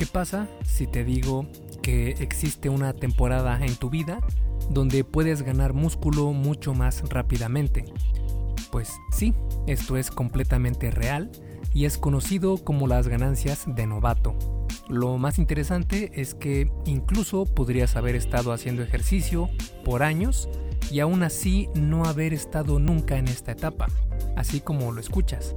¿Qué pasa si te digo que existe una temporada en tu vida donde puedes ganar músculo mucho más rápidamente? Pues sí, esto es completamente real y es conocido como las ganancias de novato. Lo más interesante es que incluso podrías haber estado haciendo ejercicio por años y aún así no haber estado nunca en esta etapa, así como lo escuchas.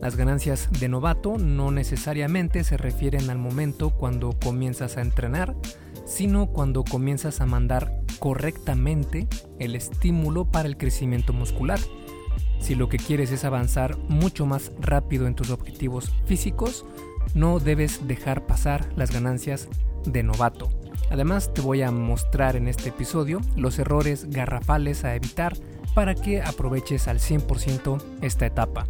Las ganancias de novato no necesariamente se refieren al momento cuando comienzas a entrenar, sino cuando comienzas a mandar correctamente el estímulo para el crecimiento muscular. Si lo que quieres es avanzar mucho más rápido en tus objetivos físicos, no debes dejar pasar las ganancias de novato. Además te voy a mostrar en este episodio los errores garrafales a evitar para que aproveches al 100% esta etapa.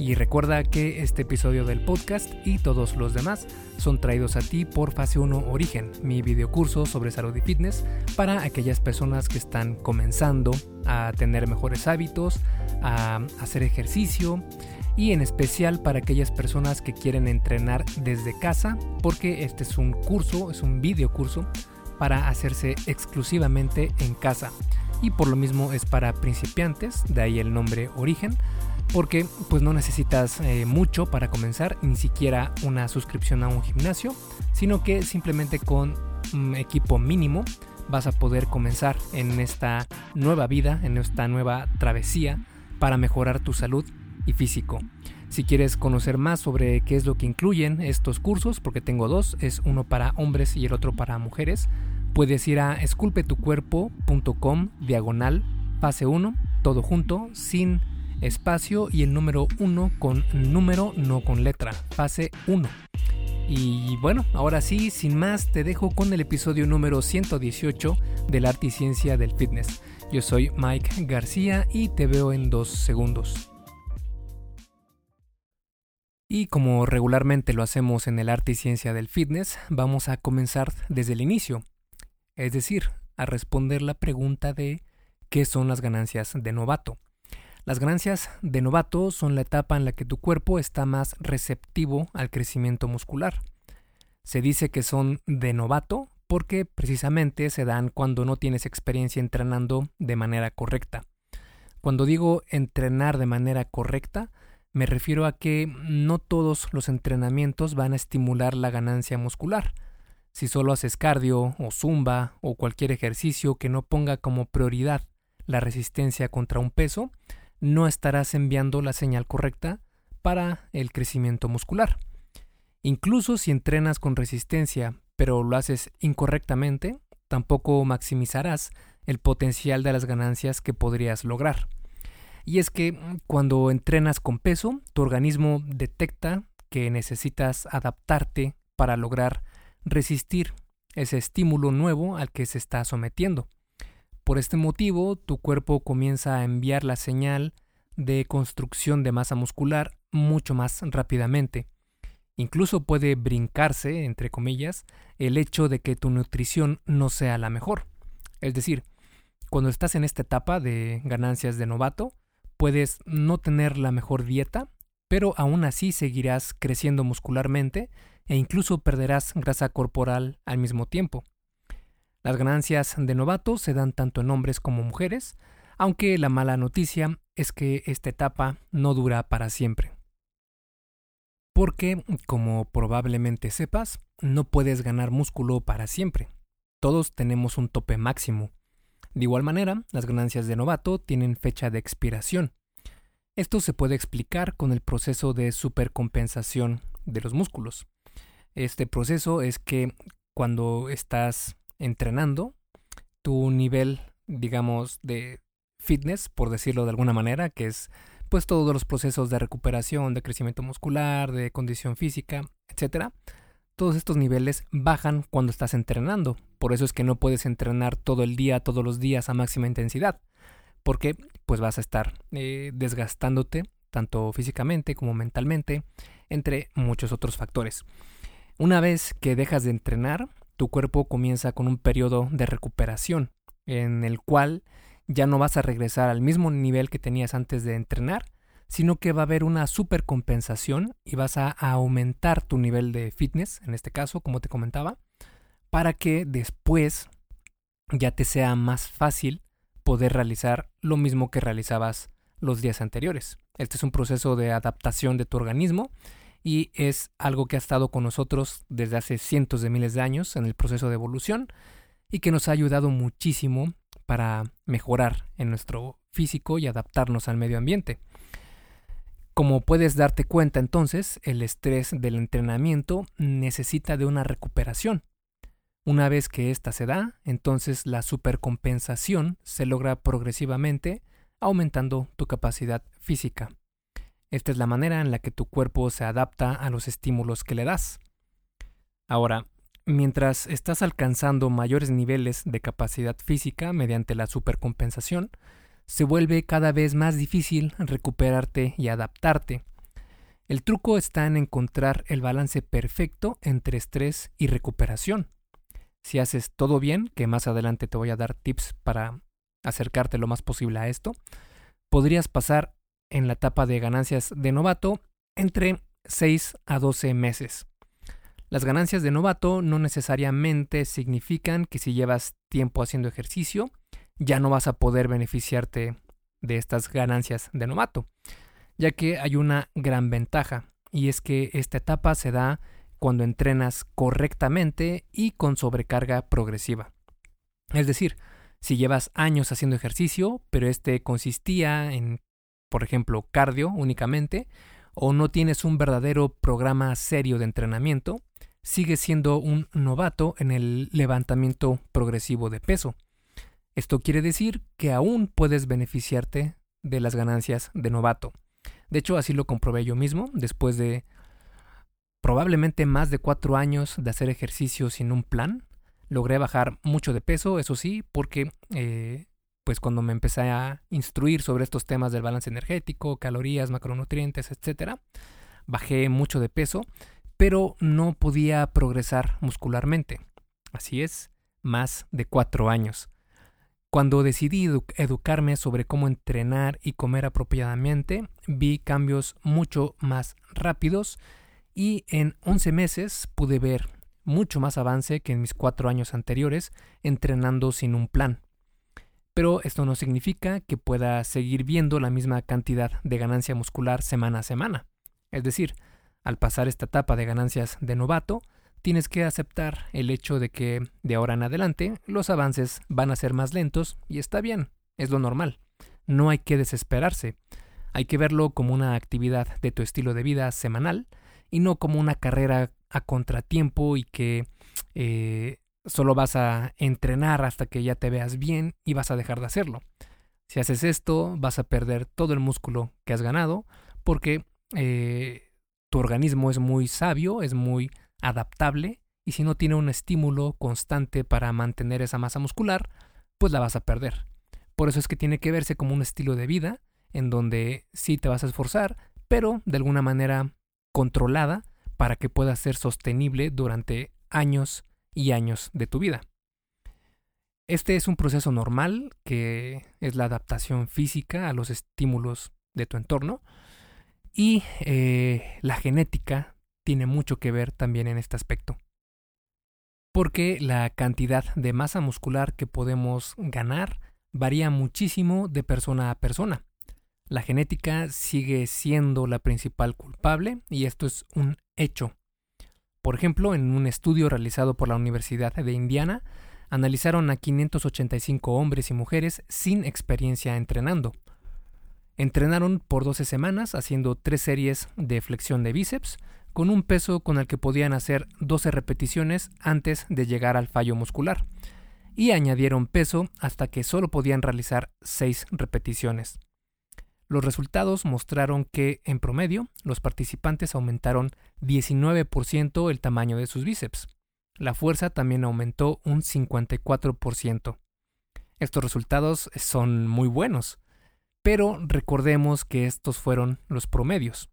Y recuerda que este episodio del podcast y todos los demás son traídos a ti por Fase 1 Origen, mi videocurso sobre salud y fitness para aquellas personas que están comenzando a tener mejores hábitos, a hacer ejercicio y en especial para aquellas personas que quieren entrenar desde casa porque este es un curso, es un videocurso para hacerse exclusivamente en casa. Y por lo mismo es para principiantes, de ahí el nombre Origen porque pues no necesitas eh, mucho para comenzar, ni siquiera una suscripción a un gimnasio, sino que simplemente con un equipo mínimo vas a poder comenzar en esta nueva vida, en esta nueva travesía para mejorar tu salud y físico. Si quieres conocer más sobre qué es lo que incluyen estos cursos, porque tengo dos, es uno para hombres y el otro para mujeres, puedes ir a esculpetucuerpo.com diagonal fase 1, todo junto, sin espacio y el número 1 con número, no con letra, fase 1. Y bueno, ahora sí, sin más, te dejo con el episodio número 118 del arte y ciencia del fitness. Yo soy Mike García y te veo en dos segundos. Y como regularmente lo hacemos en el arte y ciencia del fitness, vamos a comenzar desde el inicio, es decir, a responder la pregunta de ¿qué son las ganancias de novato? Las ganancias de novato son la etapa en la que tu cuerpo está más receptivo al crecimiento muscular. Se dice que son de novato porque precisamente se dan cuando no tienes experiencia entrenando de manera correcta. Cuando digo entrenar de manera correcta, me refiero a que no todos los entrenamientos van a estimular la ganancia muscular. Si solo haces cardio o zumba o cualquier ejercicio que no ponga como prioridad la resistencia contra un peso, no estarás enviando la señal correcta para el crecimiento muscular. Incluso si entrenas con resistencia, pero lo haces incorrectamente, tampoco maximizarás el potencial de las ganancias que podrías lograr. Y es que cuando entrenas con peso, tu organismo detecta que necesitas adaptarte para lograr resistir ese estímulo nuevo al que se está sometiendo. Por este motivo, tu cuerpo comienza a enviar la señal de construcción de masa muscular mucho más rápidamente. Incluso puede brincarse, entre comillas, el hecho de que tu nutrición no sea la mejor. Es decir, cuando estás en esta etapa de ganancias de novato, puedes no tener la mejor dieta, pero aún así seguirás creciendo muscularmente e incluso perderás grasa corporal al mismo tiempo. Las ganancias de novato se dan tanto en hombres como mujeres, aunque la mala noticia es que esta etapa no dura para siempre. Porque, como probablemente sepas, no puedes ganar músculo para siempre. Todos tenemos un tope máximo. De igual manera, las ganancias de novato tienen fecha de expiración. Esto se puede explicar con el proceso de supercompensación de los músculos. Este proceso es que cuando estás entrenando, tu nivel, digamos, de fitness, por decirlo de alguna manera, que es pues todos los procesos de recuperación, de crecimiento muscular, de condición física, etcétera. Todos estos niveles bajan cuando estás entrenando. Por eso es que no puedes entrenar todo el día, todos los días a máxima intensidad. Porque pues vas a estar eh, desgastándote tanto físicamente como mentalmente, entre muchos otros factores. Una vez que dejas de entrenar, tu cuerpo comienza con un periodo de recuperación, en el cual ya no vas a regresar al mismo nivel que tenías antes de entrenar, sino que va a haber una supercompensación y vas a aumentar tu nivel de fitness, en este caso, como te comentaba, para que después ya te sea más fácil poder realizar lo mismo que realizabas los días anteriores. Este es un proceso de adaptación de tu organismo y es algo que ha estado con nosotros desde hace cientos de miles de años en el proceso de evolución y que nos ha ayudado muchísimo para mejorar en nuestro físico y adaptarnos al medio ambiente. Como puedes darte cuenta entonces, el estrés del entrenamiento necesita de una recuperación. Una vez que ésta se da, entonces la supercompensación se logra progresivamente aumentando tu capacidad física. Esta es la manera en la que tu cuerpo se adapta a los estímulos que le das. Ahora, mientras estás alcanzando mayores niveles de capacidad física mediante la supercompensación, se vuelve cada vez más difícil recuperarte y adaptarte. El truco está en encontrar el balance perfecto entre estrés y recuperación. Si haces todo bien, que más adelante te voy a dar tips para acercarte lo más posible a esto, podrías pasar en la etapa de ganancias de novato entre 6 a 12 meses. Las ganancias de novato no necesariamente significan que si llevas tiempo haciendo ejercicio, ya no vas a poder beneficiarte de estas ganancias de novato, ya que hay una gran ventaja, y es que esta etapa se da cuando entrenas correctamente y con sobrecarga progresiva. Es decir, si llevas años haciendo ejercicio, pero este consistía en por ejemplo, cardio únicamente, o no tienes un verdadero programa serio de entrenamiento, sigues siendo un novato en el levantamiento progresivo de peso. Esto quiere decir que aún puedes beneficiarte de las ganancias de novato. De hecho, así lo comprobé yo mismo, después de probablemente más de cuatro años de hacer ejercicio sin un plan. Logré bajar mucho de peso, eso sí, porque eh, pues cuando me empecé a instruir sobre estos temas del balance energético, calorías, macronutrientes, etc., bajé mucho de peso, pero no podía progresar muscularmente. Así es, más de cuatro años. Cuando decidí educarme sobre cómo entrenar y comer apropiadamente, vi cambios mucho más rápidos y en 11 meses pude ver mucho más avance que en mis cuatro años anteriores entrenando sin un plan pero esto no significa que pueda seguir viendo la misma cantidad de ganancia muscular semana a semana. Es decir, al pasar esta etapa de ganancias de novato, tienes que aceptar el hecho de que de ahora en adelante los avances van a ser más lentos y está bien, es lo normal. No hay que desesperarse. Hay que verlo como una actividad de tu estilo de vida semanal y no como una carrera a contratiempo y que eh, solo vas a entrenar hasta que ya te veas bien y vas a dejar de hacerlo. Si haces esto, vas a perder todo el músculo que has ganado porque eh, tu organismo es muy sabio, es muy adaptable y si no tiene un estímulo constante para mantener esa masa muscular, pues la vas a perder. Por eso es que tiene que verse como un estilo de vida en donde sí te vas a esforzar, pero de alguna manera controlada para que pueda ser sostenible durante años y años de tu vida. Este es un proceso normal que es la adaptación física a los estímulos de tu entorno y eh, la genética tiene mucho que ver también en este aspecto. Porque la cantidad de masa muscular que podemos ganar varía muchísimo de persona a persona. La genética sigue siendo la principal culpable y esto es un hecho por ejemplo, en un estudio realizado por la Universidad de Indiana, analizaron a 585 hombres y mujeres sin experiencia entrenando. Entrenaron por 12 semanas haciendo tres series de flexión de bíceps con un peso con el que podían hacer 12 repeticiones antes de llegar al fallo muscular y añadieron peso hasta que solo podían realizar 6 repeticiones. Los resultados mostraron que, en promedio, los participantes aumentaron 19% el tamaño de sus bíceps. La fuerza también aumentó un 54%. Estos resultados son muy buenos, pero recordemos que estos fueron los promedios.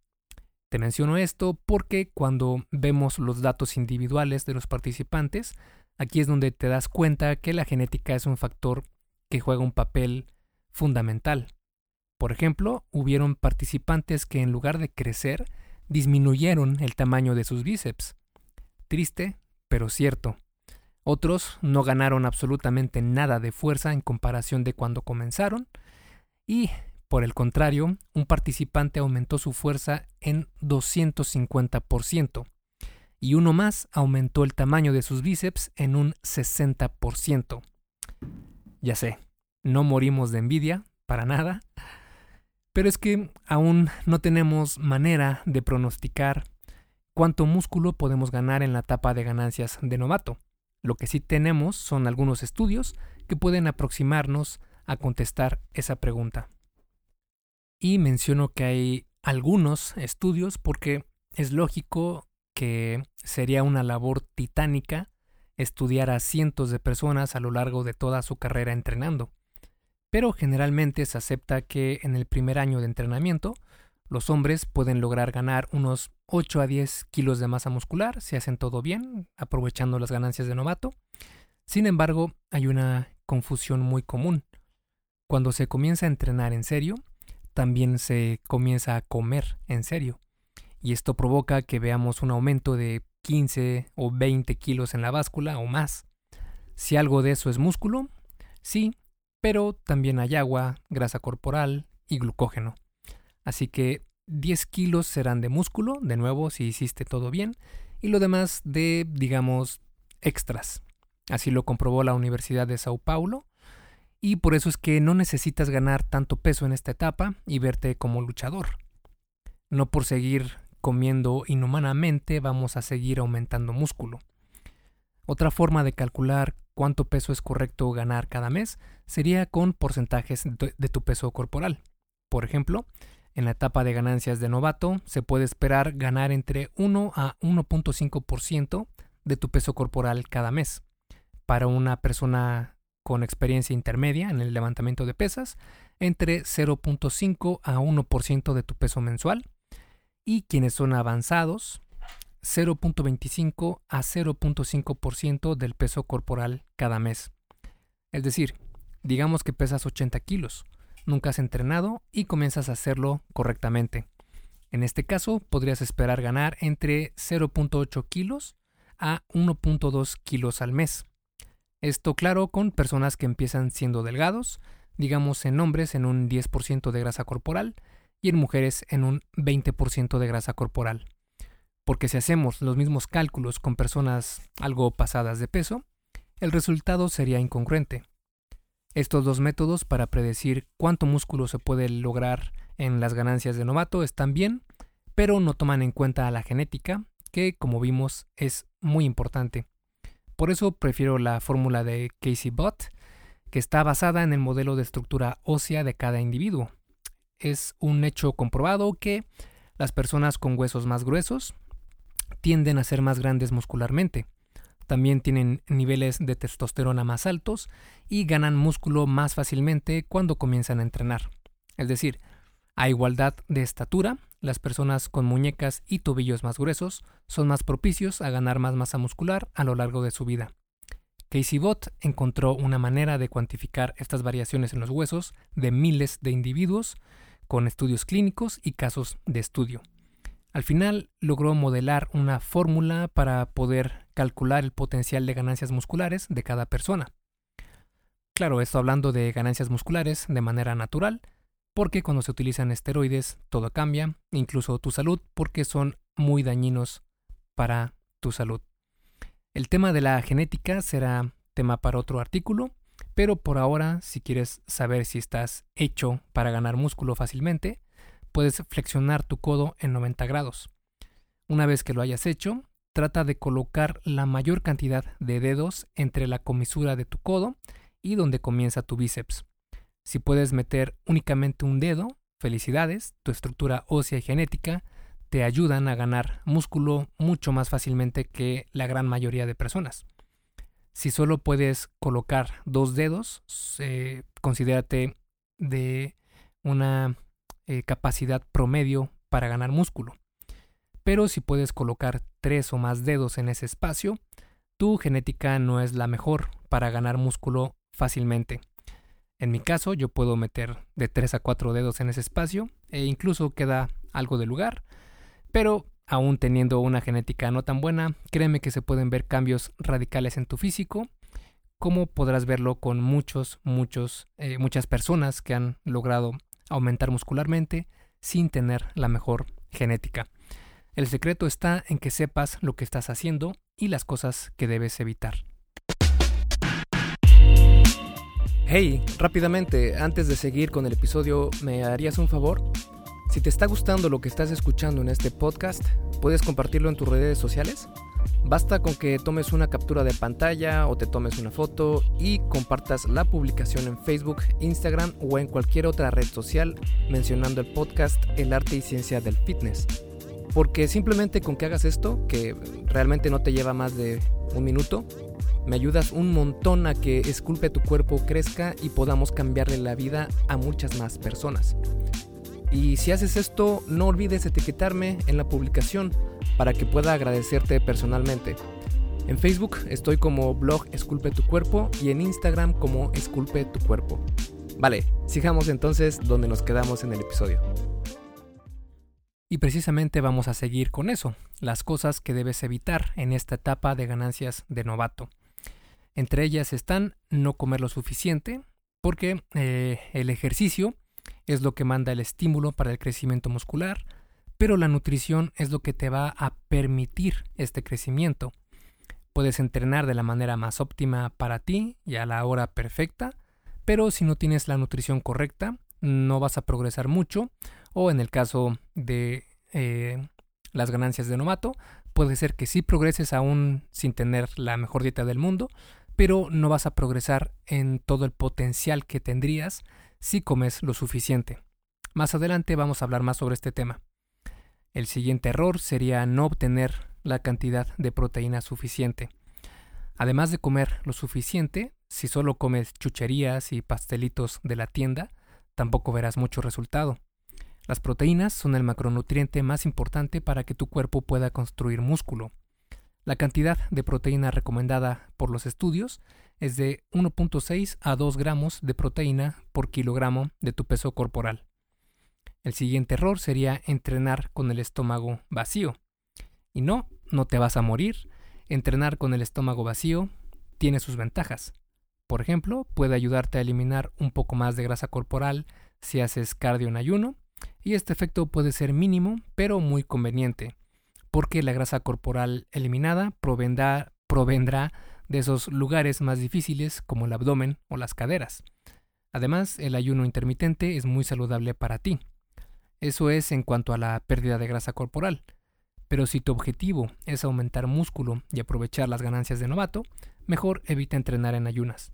Te menciono esto porque cuando vemos los datos individuales de los participantes, aquí es donde te das cuenta que la genética es un factor que juega un papel fundamental. Por ejemplo, hubieron participantes que en lugar de crecer, disminuyeron el tamaño de sus bíceps. Triste, pero cierto. Otros no ganaron absolutamente nada de fuerza en comparación de cuando comenzaron. Y, por el contrario, un participante aumentó su fuerza en 250%. Y uno más aumentó el tamaño de sus bíceps en un 60%. Ya sé, no morimos de envidia, para nada. Pero es que aún no tenemos manera de pronosticar cuánto músculo podemos ganar en la etapa de ganancias de novato. Lo que sí tenemos son algunos estudios que pueden aproximarnos a contestar esa pregunta. Y menciono que hay algunos estudios porque es lógico que sería una labor titánica estudiar a cientos de personas a lo largo de toda su carrera entrenando pero generalmente se acepta que en el primer año de entrenamiento los hombres pueden lograr ganar unos 8 a 10 kilos de masa muscular si hacen todo bien, aprovechando las ganancias de novato. Sin embargo, hay una confusión muy común. Cuando se comienza a entrenar en serio, también se comienza a comer en serio. Y esto provoca que veamos un aumento de 15 o 20 kilos en la báscula o más. Si algo de eso es músculo, sí, pero también hay agua, grasa corporal y glucógeno. Así que 10 kilos serán de músculo, de nuevo si hiciste todo bien, y lo demás de, digamos, extras. Así lo comprobó la Universidad de Sao Paulo, y por eso es que no necesitas ganar tanto peso en esta etapa y verte como luchador. No por seguir comiendo inhumanamente vamos a seguir aumentando músculo. Otra forma de calcular cuánto peso es correcto ganar cada mes sería con porcentajes de tu peso corporal. Por ejemplo, en la etapa de ganancias de novato se puede esperar ganar entre 1 a 1.5% de tu peso corporal cada mes. Para una persona con experiencia intermedia en el levantamiento de pesas, entre 0.5 a 1% de tu peso mensual. Y quienes son avanzados, 0.25 a 0.5% del peso corporal cada mes. Es decir, digamos que pesas 80 kilos, nunca has entrenado y comienzas a hacerlo correctamente. En este caso, podrías esperar ganar entre 0.8 kilos a 1.2 kilos al mes. Esto claro con personas que empiezan siendo delgados, digamos en hombres en un 10% de grasa corporal y en mujeres en un 20% de grasa corporal porque si hacemos los mismos cálculos con personas algo pasadas de peso, el resultado sería incongruente. Estos dos métodos para predecir cuánto músculo se puede lograr en las ganancias de novato están bien, pero no toman en cuenta la genética, que como vimos es muy importante. Por eso prefiero la fórmula de Casey Bott, que está basada en el modelo de estructura ósea de cada individuo. Es un hecho comprobado que las personas con huesos más gruesos, tienden a ser más grandes muscularmente. También tienen niveles de testosterona más altos y ganan músculo más fácilmente cuando comienzan a entrenar. Es decir, a igualdad de estatura, las personas con muñecas y tobillos más gruesos son más propicios a ganar más masa muscular a lo largo de su vida. Casey Bott encontró una manera de cuantificar estas variaciones en los huesos de miles de individuos con estudios clínicos y casos de estudio. Al final logró modelar una fórmula para poder calcular el potencial de ganancias musculares de cada persona. Claro, esto hablando de ganancias musculares de manera natural, porque cuando se utilizan esteroides todo cambia, incluso tu salud, porque son muy dañinos para tu salud. El tema de la genética será tema para otro artículo, pero por ahora, si quieres saber si estás hecho para ganar músculo fácilmente, puedes flexionar tu codo en 90 grados. Una vez que lo hayas hecho, trata de colocar la mayor cantidad de dedos entre la comisura de tu codo y donde comienza tu bíceps. Si puedes meter únicamente un dedo, felicidades, tu estructura ósea y genética te ayudan a ganar músculo mucho más fácilmente que la gran mayoría de personas. Si solo puedes colocar dos dedos, considérate de una eh, capacidad promedio para ganar músculo. Pero si puedes colocar tres o más dedos en ese espacio, tu genética no es la mejor para ganar músculo fácilmente. En mi caso, yo puedo meter de 3 a 4 dedos en ese espacio e incluso queda algo de lugar, pero aún teniendo una genética no tan buena, créeme que se pueden ver cambios radicales en tu físico, como podrás verlo con muchos, muchos, eh, muchas personas que han logrado aumentar muscularmente sin tener la mejor genética. El secreto está en que sepas lo que estás haciendo y las cosas que debes evitar. Hey, rápidamente, antes de seguir con el episodio, ¿me harías un favor? Si te está gustando lo que estás escuchando en este podcast, ¿puedes compartirlo en tus redes sociales? Basta con que tomes una captura de pantalla o te tomes una foto y compartas la publicación en Facebook, Instagram o en cualquier otra red social mencionando el podcast El arte y ciencia del fitness. Porque simplemente con que hagas esto, que realmente no te lleva más de un minuto, me ayudas un montón a que Esculpe tu cuerpo crezca y podamos cambiarle la vida a muchas más personas. Y si haces esto, no olvides etiquetarme en la publicación para que pueda agradecerte personalmente. En Facebook estoy como blog Esculpe tu cuerpo y en Instagram como Esculpe tu cuerpo. Vale, sigamos entonces donde nos quedamos en el episodio. Y precisamente vamos a seguir con eso, las cosas que debes evitar en esta etapa de ganancias de novato. Entre ellas están no comer lo suficiente, porque eh, el ejercicio es lo que manda el estímulo para el crecimiento muscular, pero la nutrición es lo que te va a permitir este crecimiento. Puedes entrenar de la manera más óptima para ti y a la hora perfecta, pero si no tienes la nutrición correcta, no vas a progresar mucho, o en el caso de eh, las ganancias de novato, puede ser que sí progreses aún sin tener la mejor dieta del mundo, pero no vas a progresar en todo el potencial que tendrías si comes lo suficiente. Más adelante vamos a hablar más sobre este tema. El siguiente error sería no obtener la cantidad de proteína suficiente. Además de comer lo suficiente, si solo comes chucherías y pastelitos de la tienda, tampoco verás mucho resultado. Las proteínas son el macronutriente más importante para que tu cuerpo pueda construir músculo. La cantidad de proteína recomendada por los estudios es de 1.6 a 2 gramos de proteína por kilogramo de tu peso corporal. El siguiente error sería entrenar con el estómago vacío. Y no, no te vas a morir. Entrenar con el estómago vacío tiene sus ventajas. Por ejemplo, puede ayudarte a eliminar un poco más de grasa corporal si haces cardio en ayuno, y este efecto puede ser mínimo, pero muy conveniente porque la grasa corporal eliminada provendrá, provendrá de esos lugares más difíciles como el abdomen o las caderas. Además, el ayuno intermitente es muy saludable para ti. Eso es en cuanto a la pérdida de grasa corporal. Pero si tu objetivo es aumentar músculo y aprovechar las ganancias de novato, mejor evita entrenar en ayunas.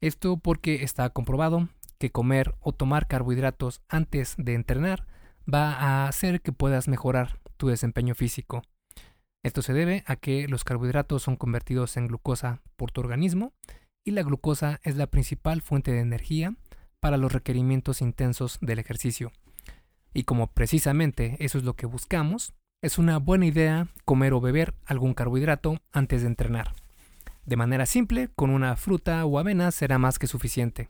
Esto porque está comprobado que comer o tomar carbohidratos antes de entrenar va a hacer que puedas mejorar tu desempeño físico. Esto se debe a que los carbohidratos son convertidos en glucosa por tu organismo y la glucosa es la principal fuente de energía para los requerimientos intensos del ejercicio. Y como precisamente eso es lo que buscamos, es una buena idea comer o beber algún carbohidrato antes de entrenar. De manera simple, con una fruta o avena será más que suficiente.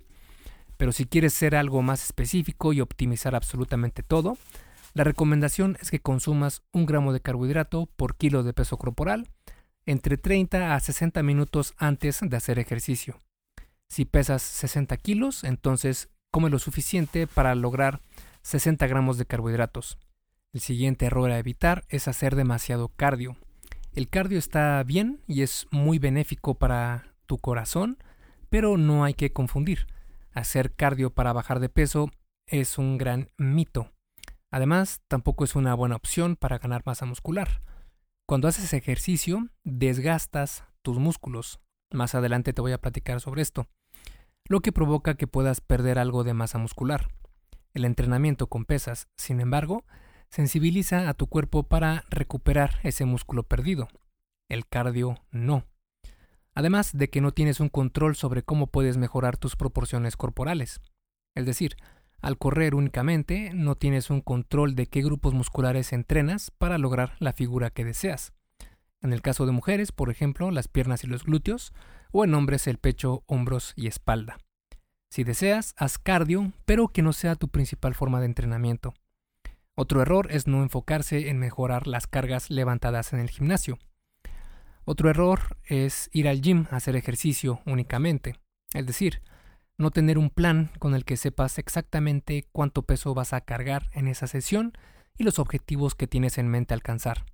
Pero si quieres ser algo más específico y optimizar absolutamente todo, la recomendación es que consumas un gramo de carbohidrato por kilo de peso corporal entre 30 a 60 minutos antes de hacer ejercicio. Si pesas 60 kilos, entonces come lo suficiente para lograr 60 gramos de carbohidratos. El siguiente error a evitar es hacer demasiado cardio. El cardio está bien y es muy benéfico para tu corazón, pero no hay que confundir. Hacer cardio para bajar de peso es un gran mito. Además, tampoco es una buena opción para ganar masa muscular. Cuando haces ejercicio, desgastas tus músculos. Más adelante te voy a platicar sobre esto, lo que provoca que puedas perder algo de masa muscular. El entrenamiento con pesas, sin embargo, sensibiliza a tu cuerpo para recuperar ese músculo perdido. El cardio no. Además de que no tienes un control sobre cómo puedes mejorar tus proporciones corporales. Es decir, al correr únicamente, no tienes un control de qué grupos musculares entrenas para lograr la figura que deseas. En el caso de mujeres, por ejemplo, las piernas y los glúteos, o en hombres el pecho, hombros y espalda. Si deseas, haz cardio, pero que no sea tu principal forma de entrenamiento. Otro error es no enfocarse en mejorar las cargas levantadas en el gimnasio. Otro error es ir al gym a hacer ejercicio únicamente, es decir, no tener un plan con el que sepas exactamente cuánto peso vas a cargar en esa sesión y los objetivos que tienes en mente alcanzar.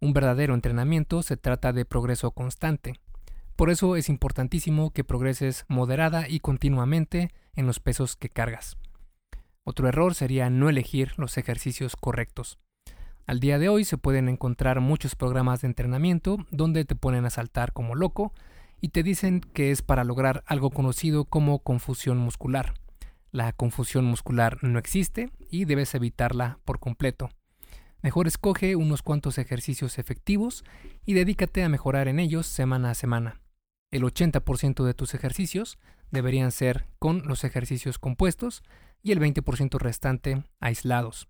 Un verdadero entrenamiento se trata de progreso constante. Por eso es importantísimo que progreses moderada y continuamente en los pesos que cargas. Otro error sería no elegir los ejercicios correctos. Al día de hoy se pueden encontrar muchos programas de entrenamiento donde te ponen a saltar como loco y te dicen que es para lograr algo conocido como confusión muscular. La confusión muscular no existe y debes evitarla por completo. Mejor escoge unos cuantos ejercicios efectivos y dedícate a mejorar en ellos semana a semana. El 80% de tus ejercicios deberían ser con los ejercicios compuestos y el 20% restante aislados.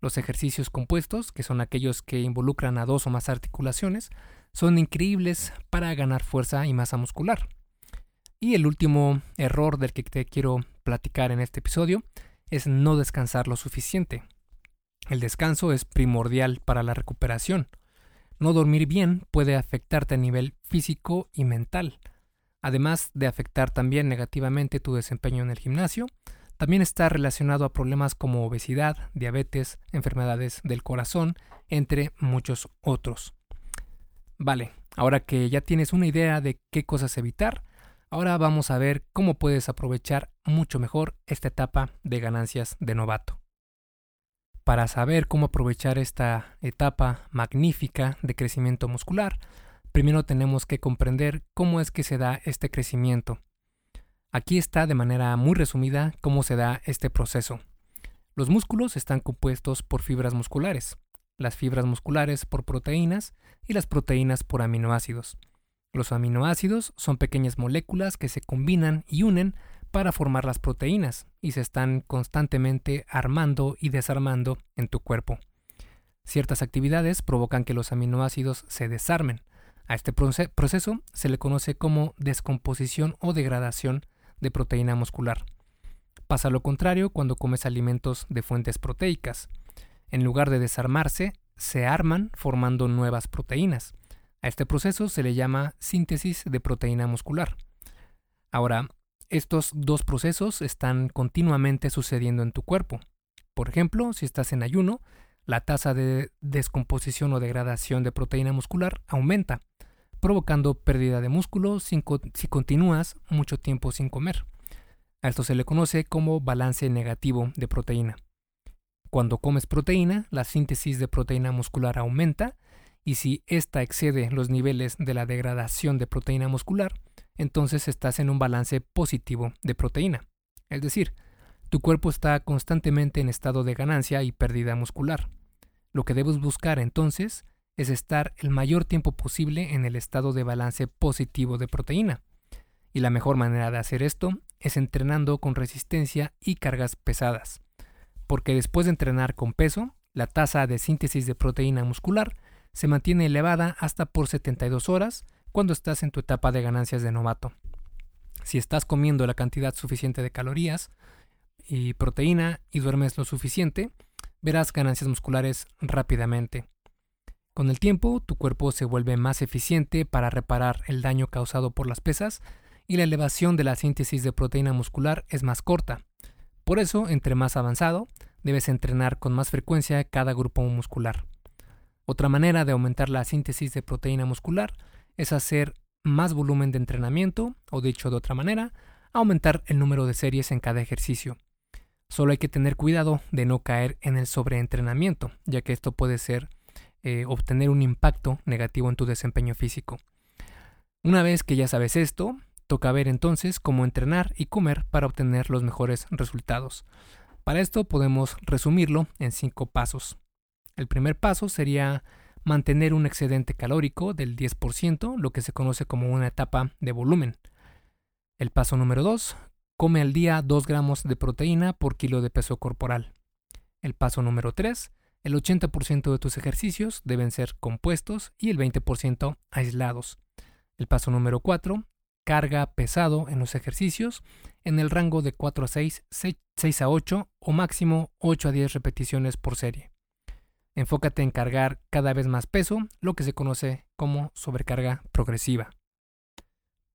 Los ejercicios compuestos, que son aquellos que involucran a dos o más articulaciones, son increíbles para ganar fuerza y masa muscular. Y el último error del que te quiero platicar en este episodio es no descansar lo suficiente. El descanso es primordial para la recuperación. No dormir bien puede afectarte a nivel físico y mental, además de afectar también negativamente tu desempeño en el gimnasio. También está relacionado a problemas como obesidad, diabetes, enfermedades del corazón, entre muchos otros. Vale, ahora que ya tienes una idea de qué cosas evitar, ahora vamos a ver cómo puedes aprovechar mucho mejor esta etapa de ganancias de novato. Para saber cómo aprovechar esta etapa magnífica de crecimiento muscular, primero tenemos que comprender cómo es que se da este crecimiento. Aquí está de manera muy resumida cómo se da este proceso. Los músculos están compuestos por fibras musculares las fibras musculares por proteínas y las proteínas por aminoácidos. Los aminoácidos son pequeñas moléculas que se combinan y unen para formar las proteínas y se están constantemente armando y desarmando en tu cuerpo. Ciertas actividades provocan que los aminoácidos se desarmen. A este proceso se le conoce como descomposición o degradación de proteína muscular. Pasa lo contrario cuando comes alimentos de fuentes proteicas en lugar de desarmarse, se arman formando nuevas proteínas. A este proceso se le llama síntesis de proteína muscular. Ahora, estos dos procesos están continuamente sucediendo en tu cuerpo. Por ejemplo, si estás en ayuno, la tasa de descomposición o degradación de proteína muscular aumenta, provocando pérdida de músculo si, continúas mucho tiempo sin comer. A esto se le conoce como balance negativo de proteína. Cuando comes proteína, la síntesis de proteína muscular aumenta y si ésta excede los niveles de la degradación de proteína muscular, entonces estás en un balance positivo de proteína. Es decir, tu cuerpo está constantemente en estado de ganancia y pérdida muscular. Lo que debes buscar entonces es estar el mayor tiempo posible en el estado de balance positivo de proteína. Y la mejor manera de hacer esto es entrenando con resistencia y cargas pesadas porque después de entrenar con peso, la tasa de síntesis de proteína muscular se mantiene elevada hasta por 72 horas cuando estás en tu etapa de ganancias de novato. Si estás comiendo la cantidad suficiente de calorías y proteína y duermes lo suficiente, verás ganancias musculares rápidamente. Con el tiempo, tu cuerpo se vuelve más eficiente para reparar el daño causado por las pesas y la elevación de la síntesis de proteína muscular es más corta, por eso, entre más avanzado, debes entrenar con más frecuencia cada grupo muscular. Otra manera de aumentar la síntesis de proteína muscular es hacer más volumen de entrenamiento, o dicho de otra manera, aumentar el número de series en cada ejercicio. Solo hay que tener cuidado de no caer en el sobreentrenamiento, ya que esto puede ser eh, obtener un impacto negativo en tu desempeño físico. Una vez que ya sabes esto, Toca ver entonces cómo entrenar y comer para obtener los mejores resultados. Para esto podemos resumirlo en cinco pasos. El primer paso sería mantener un excedente calórico del 10%, lo que se conoce como una etapa de volumen. El paso número 2, come al día 2 gramos de proteína por kilo de peso corporal. El paso número 3, el 80% de tus ejercicios deben ser compuestos y el 20% aislados. El paso número 4, carga pesado en los ejercicios en el rango de 4 a 6, 6 a 8 o máximo 8 a 10 repeticiones por serie. Enfócate en cargar cada vez más peso, lo que se conoce como sobrecarga progresiva.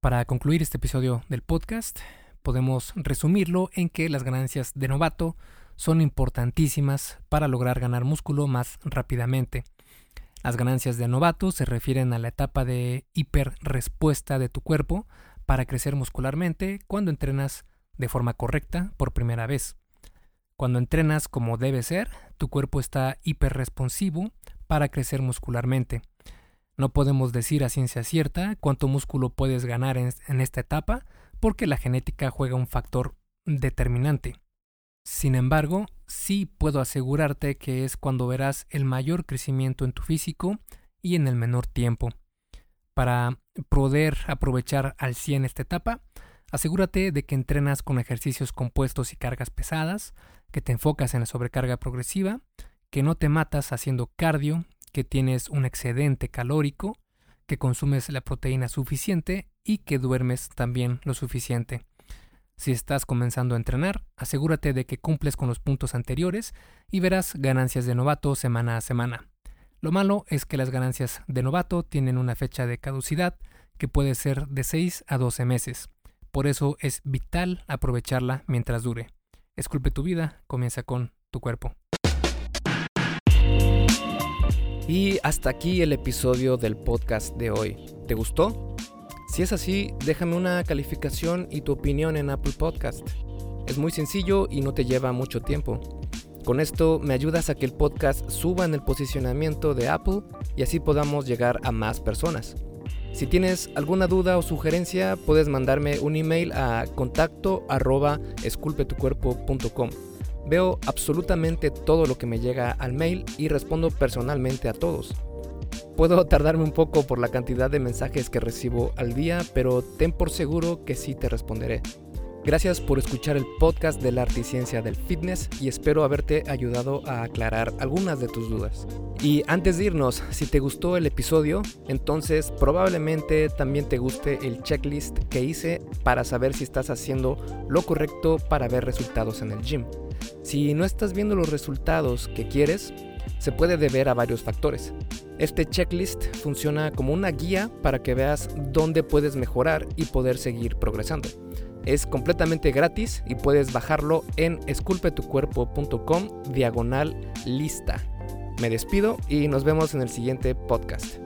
Para concluir este episodio del podcast, podemos resumirlo en que las ganancias de novato son importantísimas para lograr ganar músculo más rápidamente. Las ganancias de novato se refieren a la etapa de hiperrespuesta de tu cuerpo para crecer muscularmente cuando entrenas de forma correcta por primera vez. Cuando entrenas como debe ser, tu cuerpo está hiperresponsivo para crecer muscularmente. No podemos decir a ciencia cierta cuánto músculo puedes ganar en, esta etapa porque la genética juega un factor determinante. Sin embargo, sí puedo asegurarte que es cuando verás el mayor crecimiento en tu físico y en el menor tiempo. Para poder aprovechar al 100 esta etapa, asegúrate de que entrenas con ejercicios compuestos y cargas pesadas, que te enfocas en la sobrecarga progresiva, que no te matas haciendo cardio, que tienes un excedente calórico, que consumes la proteína suficiente y que duermes también lo suficiente. Si estás comenzando a entrenar, asegúrate de que cumples con los puntos anteriores y verás ganancias de novato semana a semana. Lo malo es que las ganancias de novato tienen una fecha de caducidad que puede ser de 6 a 12 meses. Por eso es vital aprovecharla mientras dure. Esculpe tu vida, comienza con tu cuerpo. Y hasta aquí el episodio del podcast de hoy. ¿Te gustó? Si es así, déjame una calificación y tu opinión en Apple Podcast. Es muy sencillo y no te lleva mucho tiempo. Con esto me ayudas a que el podcast suba en el posicionamiento de Apple y así podamos llegar a más personas. Si tienes alguna duda o sugerencia, puedes mandarme un email a contacto. Veo absolutamente todo lo que me llega al mail y respondo personalmente a todos. Puedo tardarme un poco por la cantidad de mensajes que recibo al día, pero ten por seguro que sí te responderé. Gracias por escuchar el podcast de la arte y ciencia del fitness y espero haberte ayudado a aclarar algunas de tus dudas. Y antes de irnos, si te gustó el episodio, entonces probablemente también te guste el checklist que hice para saber si estás haciendo lo correcto para ver resultados en el gym. Si no estás viendo los resultados que quieres, se puede deber a varios factores. Este checklist funciona como una guía para que veas dónde puedes mejorar y poder seguir progresando. Es completamente gratis y puedes bajarlo en esculpetucuerpo.com diagonal lista. Me despido y nos vemos en el siguiente podcast.